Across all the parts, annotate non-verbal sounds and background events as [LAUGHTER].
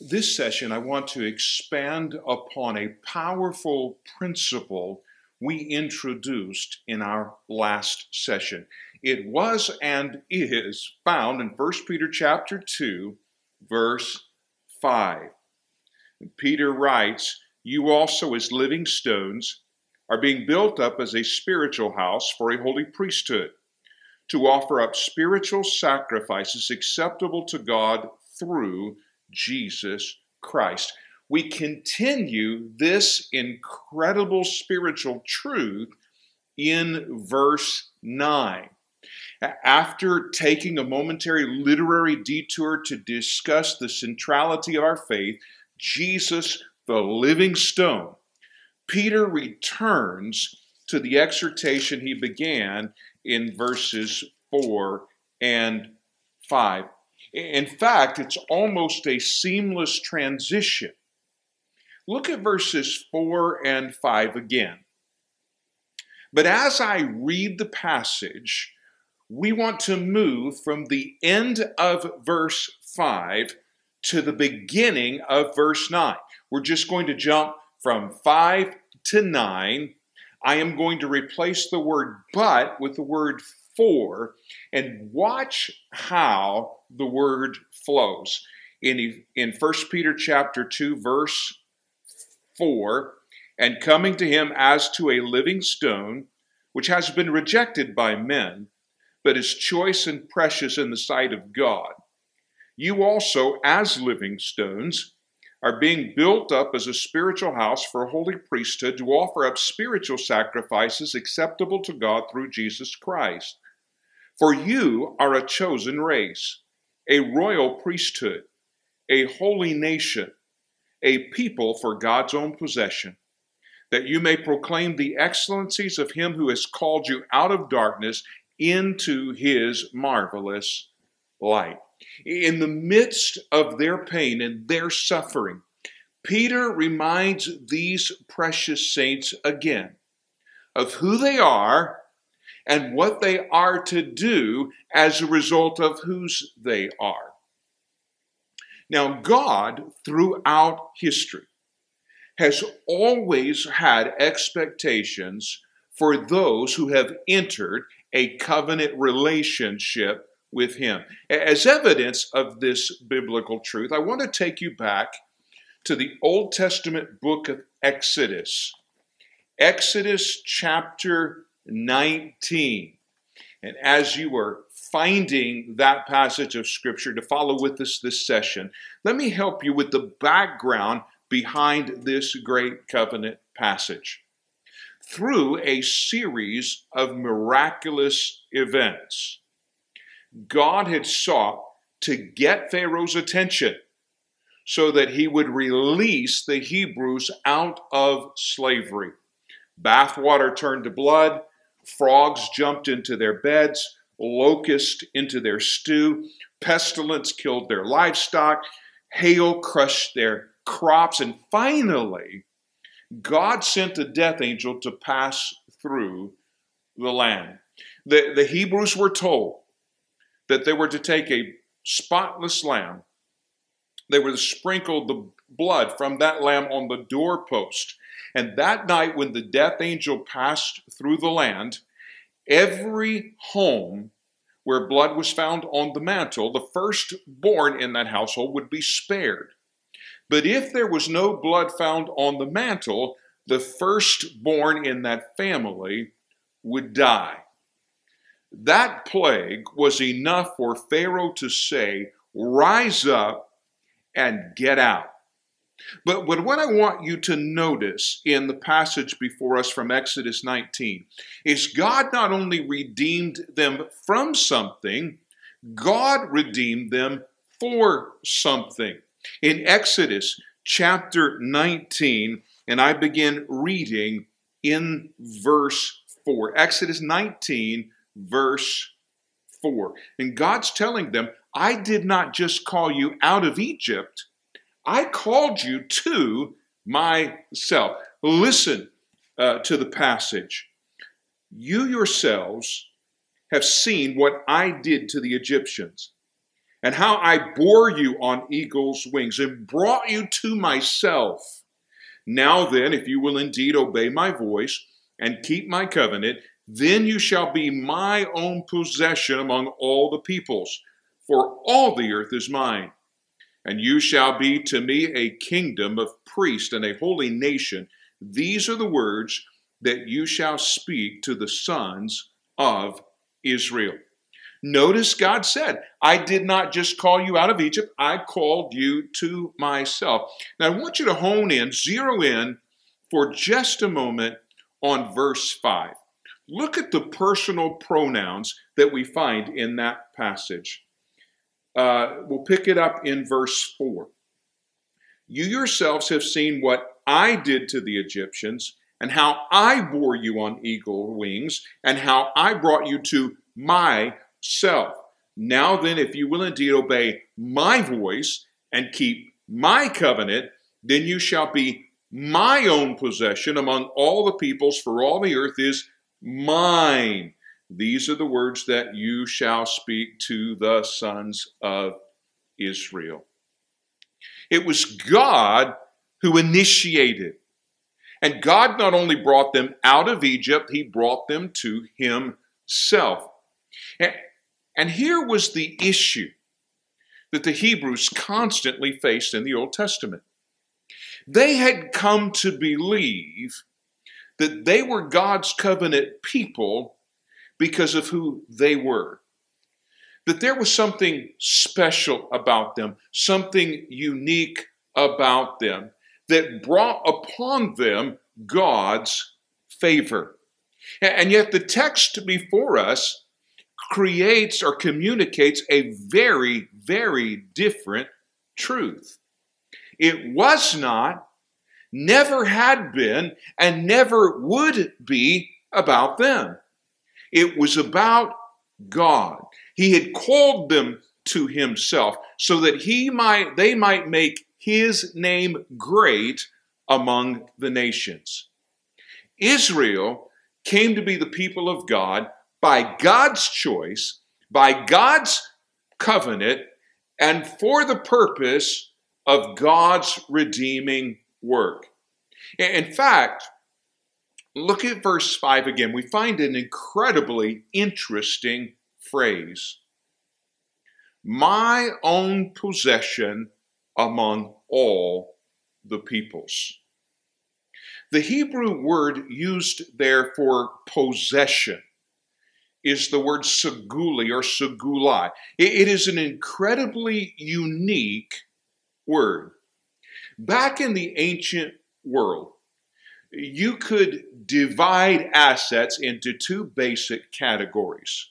This session, I want to expand upon a powerful principle we introduced in our last session. It was and is found in 1 Peter chapter 2, verse 5. Peter writes, You also, as living stones, are being built up as a spiritual house for a holy priesthood, to offer up spiritual sacrifices acceptable to God through Jesus Christ. We continue this incredible spiritual truth in verse 9. After taking a momentary literary detour to discuss the centrality of our faith, Jesus, the living stone, Peter returns to the exhortation he began in verses 4 and 5. In fact, it's almost a seamless transition. Look at verses 4 and 5 again. But as I read the passage, we want to move from the end of verse 5 to the beginning of verse 9. We're just going to jump from 5 to 9. I am going to replace the word but with the word for and watch how the word flows. In, in 1 Peter chapter 2, verse 4, and coming to him as to a living stone, which has been rejected by men, but is choice and precious in the sight of God. You also, as living stones, are being built up as a spiritual house for a holy priesthood to offer up spiritual sacrifices acceptable to God through Jesus Christ. For you are a chosen race, a royal priesthood, a holy nation, a people for God's own possession, that you may proclaim the excellencies of him who has called you out of darkness into his marvelous light. In the midst of their pain and their suffering, Peter reminds these precious saints again of who they are and what they are to do as a result of whose they are. Now, God, throughout history, has always had expectations for those who have entered a covenant relationship with Him. As evidence of this biblical truth, I want to take you back to the Old Testament book of Exodus. Exodus chapter 19. And as you are finding that passage of Scripture to follow with us this session, let me help you with the background behind this great covenant passage. Through a series of miraculous events, God had sought to get Pharaoh's attention so that he would release the Hebrews out of slavery. Bathwater turned to blood, Frogs jumped into their beds, locust into their stew, pestilence killed their livestock, hail crushed their crops, and finally, God sent a death angel to pass through the land. The, the Hebrews were told that they were to take a spotless lamb, they were to sprinkle the blood from that lamb on the doorpost and that night, when the death angel passed through the land, every home where blood was found on the mantle, the firstborn in that household would be spared. But if there was no blood found on the mantle, the firstborn in that family would die. That plague was enough for Pharaoh to say, Rise up and get out. But, what I want you to notice in the passage before us from Exodus 19 is God not only redeemed them from something, God redeemed them for something. In Exodus chapter 19, and I begin reading in verse 4. Exodus 19, verse 4. And God's telling them, I did not just call you out of Egypt I called you to myself. Listen uh, to the passage. You yourselves have seen what I did to the Egyptians, and how I bore you on eagle's wings and brought you to myself. Now then, if you will indeed obey my voice and keep my covenant, then you shall be my own possession among all the peoples, for all the earth is mine. And you shall be to me a kingdom of priests and a holy nation. These are the words that you shall speak to the sons of Israel. Notice God said, I did not just call you out of Egypt, I called you to myself. Now I want you to hone in, zero in for just a moment on verse 5. Look at the personal pronouns that we find in that passage. Uh, we'll pick it up in verse 4. You yourselves have seen what I did to the Egyptians, and how I bore you on eagle wings, and how I brought you to myself. Now then, if you will indeed obey my voice and keep my covenant, then you shall be my own possession among all the peoples, for all the earth is mine. These are the words that you shall speak to the sons of Israel. It was God who initiated. And God not only brought them out of Egypt, He brought them to Himself. And here was the issue that the Hebrews constantly faced in the Old Testament. They had come to believe that they were God's covenant people because of who they were. That there was something special about them, something unique about them that brought upon them God's favor. And yet, the text before us creates or communicates a very, very different truth. It was not, never had been, and never would be about them. It was about God. He had called them to himself so that he might they might make his name great among the nations. Israel came to be the people of God by God's choice, by God's covenant, and for the purpose of God's redeeming work. In fact, look at verse 5 again. We find an incredibly interesting phrase My own possession among all the peoples. The Hebrew word used there for possession is the word seguli or segulai. It is an incredibly unique word. Back in the ancient world, you could divide assets into two basic categories.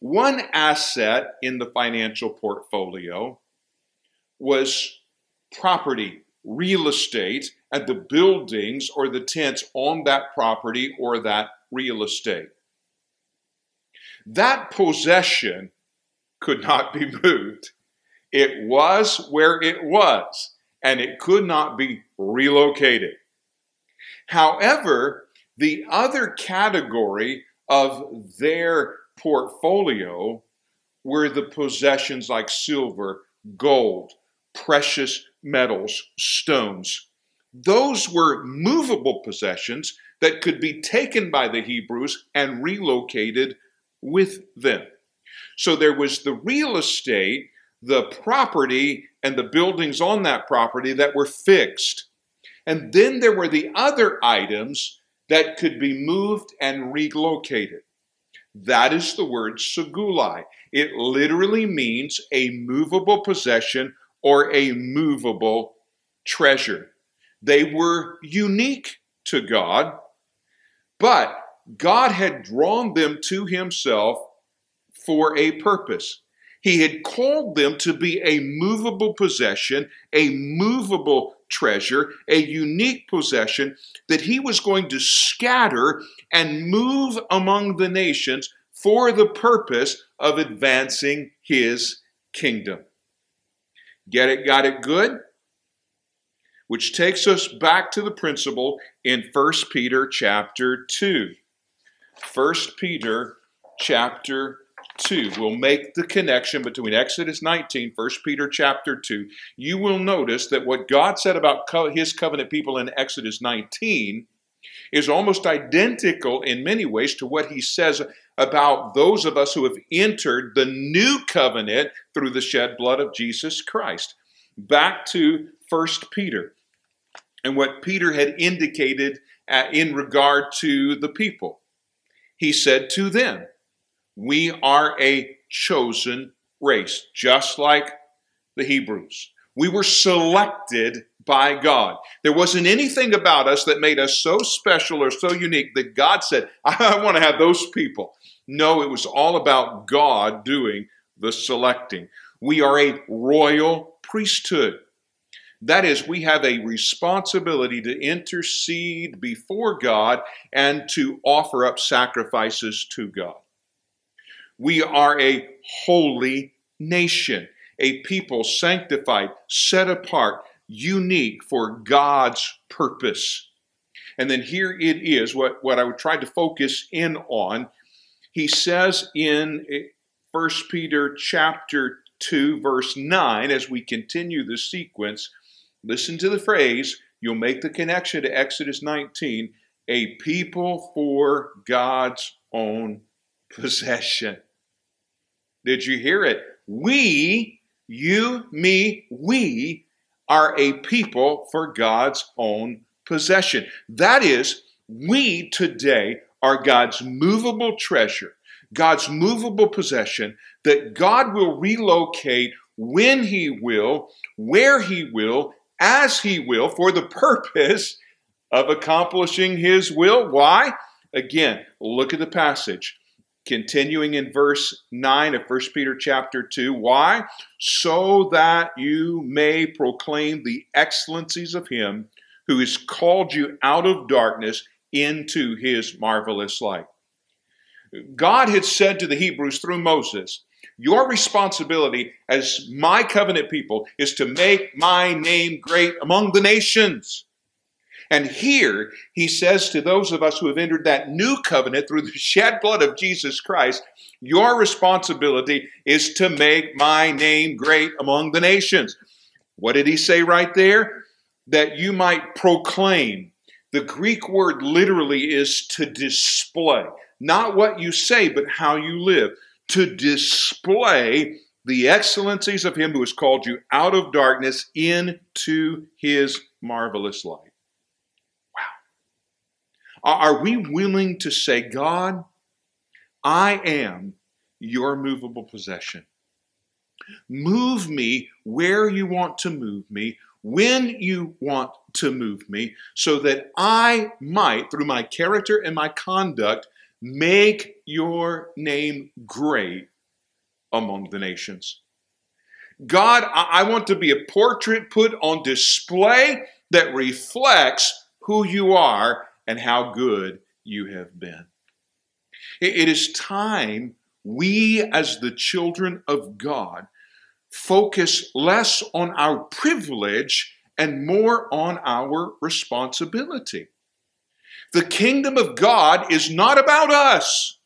One asset in the financial portfolio was property, real estate, and the buildings or the tents on that property or that real estate. That possession could not be moved. It was where it was, and it could not be relocated. However, the other category of their portfolio were the possessions like silver, gold, precious metals, stones. Those were movable possessions that could be taken by the Hebrews and relocated with them. So there was the real estate, the property, and the buildings on that property that were fixed. And then there were the other items that could be moved and relocated. That is the word segulai. It literally means a movable possession or a movable treasure. They were unique to God, but God had drawn them to Himself for a purpose. He had called them to be a movable possession, a movable treasure, a unique possession that He was going to scatter and move among the nations for the purpose of advancing His kingdom. Get it? Got it good? Which takes us back to the principle in 1 Peter chapter 2. 1 Peter chapter 2 will make the connection between Exodus 19, 1 Peter chapter 2, you will notice that what God said about co- his covenant people in Exodus 19 is almost identical in many ways to what he says about those of us who have entered the new covenant through the shed blood of Jesus Christ. Back to 1 Peter and what Peter had indicated uh, in regard to the people. He said to them, We are a chosen race, just like the Hebrews. We were selected by God. There wasn't anything about us that made us so special or so unique that God said, [LAUGHS] I want to have those people. No, it was all about God doing the selecting. We are a royal priesthood. That is, we have a responsibility to intercede before God and to offer up sacrifices to God. We are a holy nation a people sanctified, set apart, unique for God's purpose. And then here it is, what, what I would try to focus in on. He says in eh, 1 Peter chapter 2, verse 9, as we continue the sequence, listen to the phrase, you'll make the connection to Exodus 19, a people for God's own possession. Did you hear it? We you, me, we are a people for God's own possession. That is, we today are God's movable treasure, God's movable possession that God will relocate when He will, where He will, as He will, for the [LAUGHS] purpose of accomplishing His will. Why? Again, look at the passage. Continuing in verse 9 of 1 Peter chapter 2. Why? So that you may proclaim the excellencies of him who has called you out of darkness into his marvelous light. God had said to the Hebrews through Moses, Your responsibility as my covenant people is to make my name great among the nations. And here he says to those of us who have entered that new covenant through the shed blood of Jesus Christ, your responsibility is to make my name great among the nations. What did he say right there? That you might proclaim. The Greek word literally is to display, not what you say, but how you live. To display the excellencies of him who has called you out of darkness into his marvelous light. Are we willing to say, God, I am your movable possession? Move me where you want to move me, when you want to move me, so that I might, through my character and my conduct, make your name great among the nations. God, I want to be a portrait put on display that reflects who you are and how good you have been. It is time we, as the children of God, focus less on our privilege and more on our responsibility. The kingdom of God is not about us.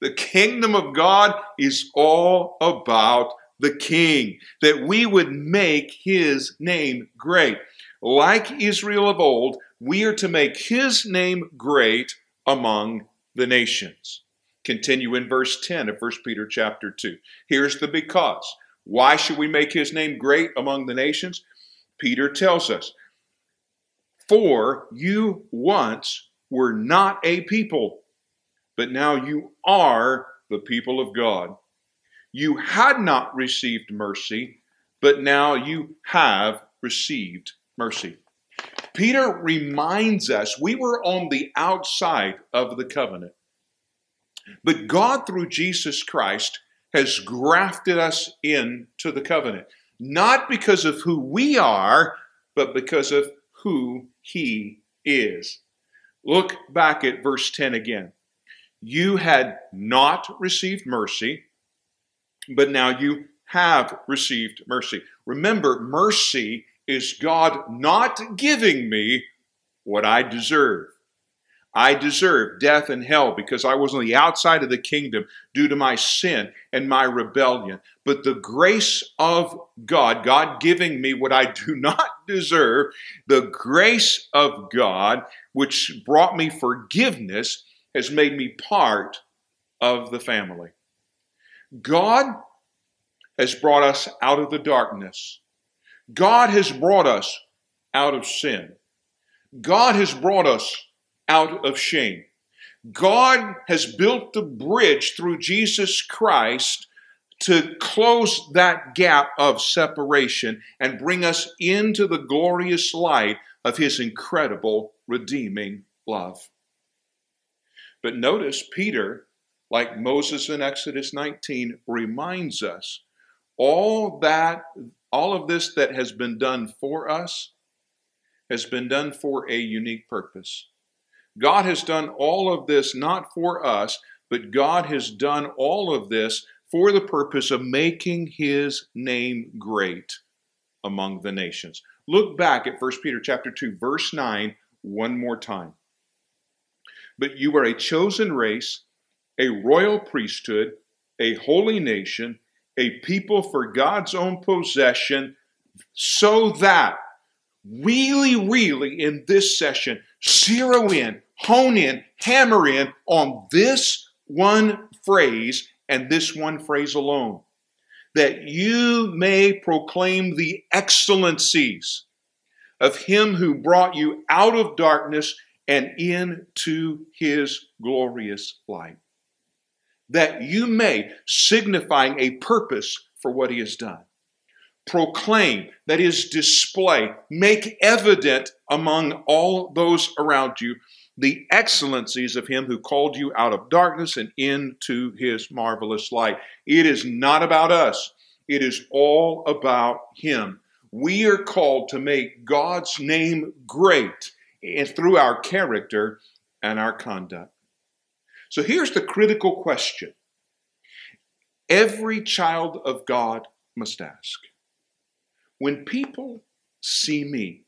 The kingdom of God is all about the king, that we would make his name great. Like Israel of old, we are to make his name great among the nations. Continue in verse 10 of 1 Peter chapter 2. Here's the because. Why should we make his name great among the nations? Peter tells us, For you once were not a people, but now you are the people of God. You had not received mercy, but now you have received mercy. Peter reminds us we were on the outside of the covenant. But God, through Jesus Christ, has grafted us into the covenant, not because of who we are, but because of who He is. Look back at verse 10 again. You had not received mercy, but now you have received mercy. Remember, mercy is God not giving me what I deserve. I deserve death and hell because I was on the outside of the kingdom due to my sin and my rebellion. But the grace of God, God giving me what I do [LAUGHS] not deserve, the grace of God, which brought me forgiveness, has made me part of the family. God has brought us out of the darkness. God has brought us out of sin. God has brought us out of shame. God has built the bridge through Jesus Christ to close that gap of separation and bring us into the glorious light of His incredible redeeming love. But notice Peter, like Moses in Exodus 19, reminds us all that, all of this that has been done for us has been done for a unique purpose. God has done all of this not for us, but God has done all of this for the purpose of making his name great among the nations. Look back at 1 Peter chapter 2 verse 9 one more time. But you are a chosen race, a royal priesthood, a holy nation, a people for God's own possession, so that really, really in this session, zero in, hone in, hammer in on this one phrase and this one phrase alone. That you may proclaim the excellencies of him who brought you out of darkness and into his glorious light. That you may, signifying a purpose for what he has done proclaim, that is, display, make evident among all those around you the excellencies of him who called you out of darkness and into his marvelous light. It is not about us, it is all about him. We are called to make God's name great through our character and our conduct. So here's the critical question every child of God must ask when people see me,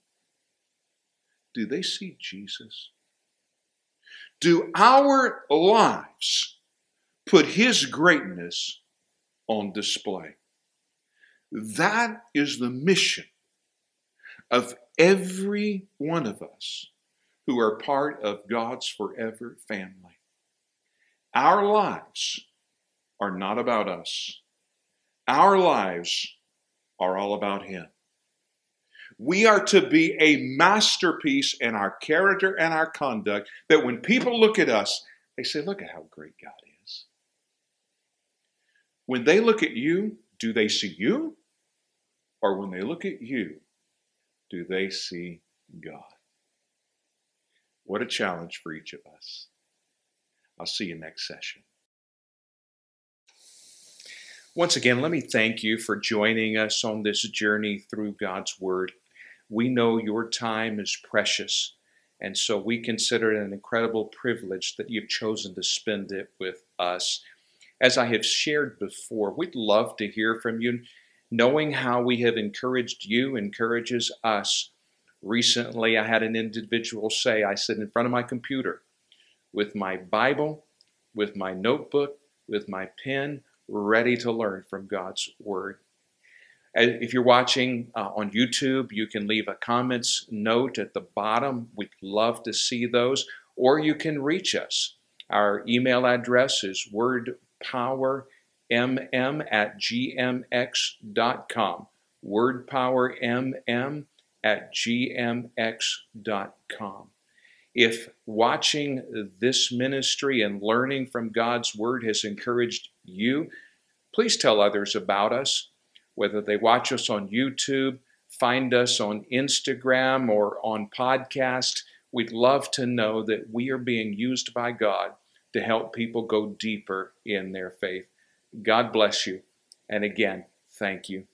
do they see Jesus? Do our lives put His greatness on display? That is the mission of every one of us who are part of God's forever family. Our lives are not about us. Our lives are all about Him. We are to be a masterpiece in our character and our conduct that when people look at us, they say, Look at how great God is. When they look at you, do they see you? Or when they look at you, do they see God? What a challenge for each of us. I'll see you next session. Once again, let me thank you for joining us on this journey through God's Word. We know your time is precious, and so we consider it an incredible privilege that you've chosen to spend it with us. As I have shared before, we'd love to hear from you. Knowing how we have encouraged you encourages us. Recently, I had an individual say, I sit in front of my computer with my Bible, with my notebook, with my pen, ready to learn from God's Word. If you're watching uh, on YouTube, you can leave a comments note at the bottom. We'd love to see those. Or you can reach us. Our email address is wordpowermm at gmx.com. Wordpowermm at gmx.com. If watching this ministry and learning from God's Word has encouraged you, please tell others about us, whether they watch us on YouTube, find us on Instagram, or on podcast. We'd love to know that we are being used by God to help people go deeper in their faith. God bless you. And again, thank you.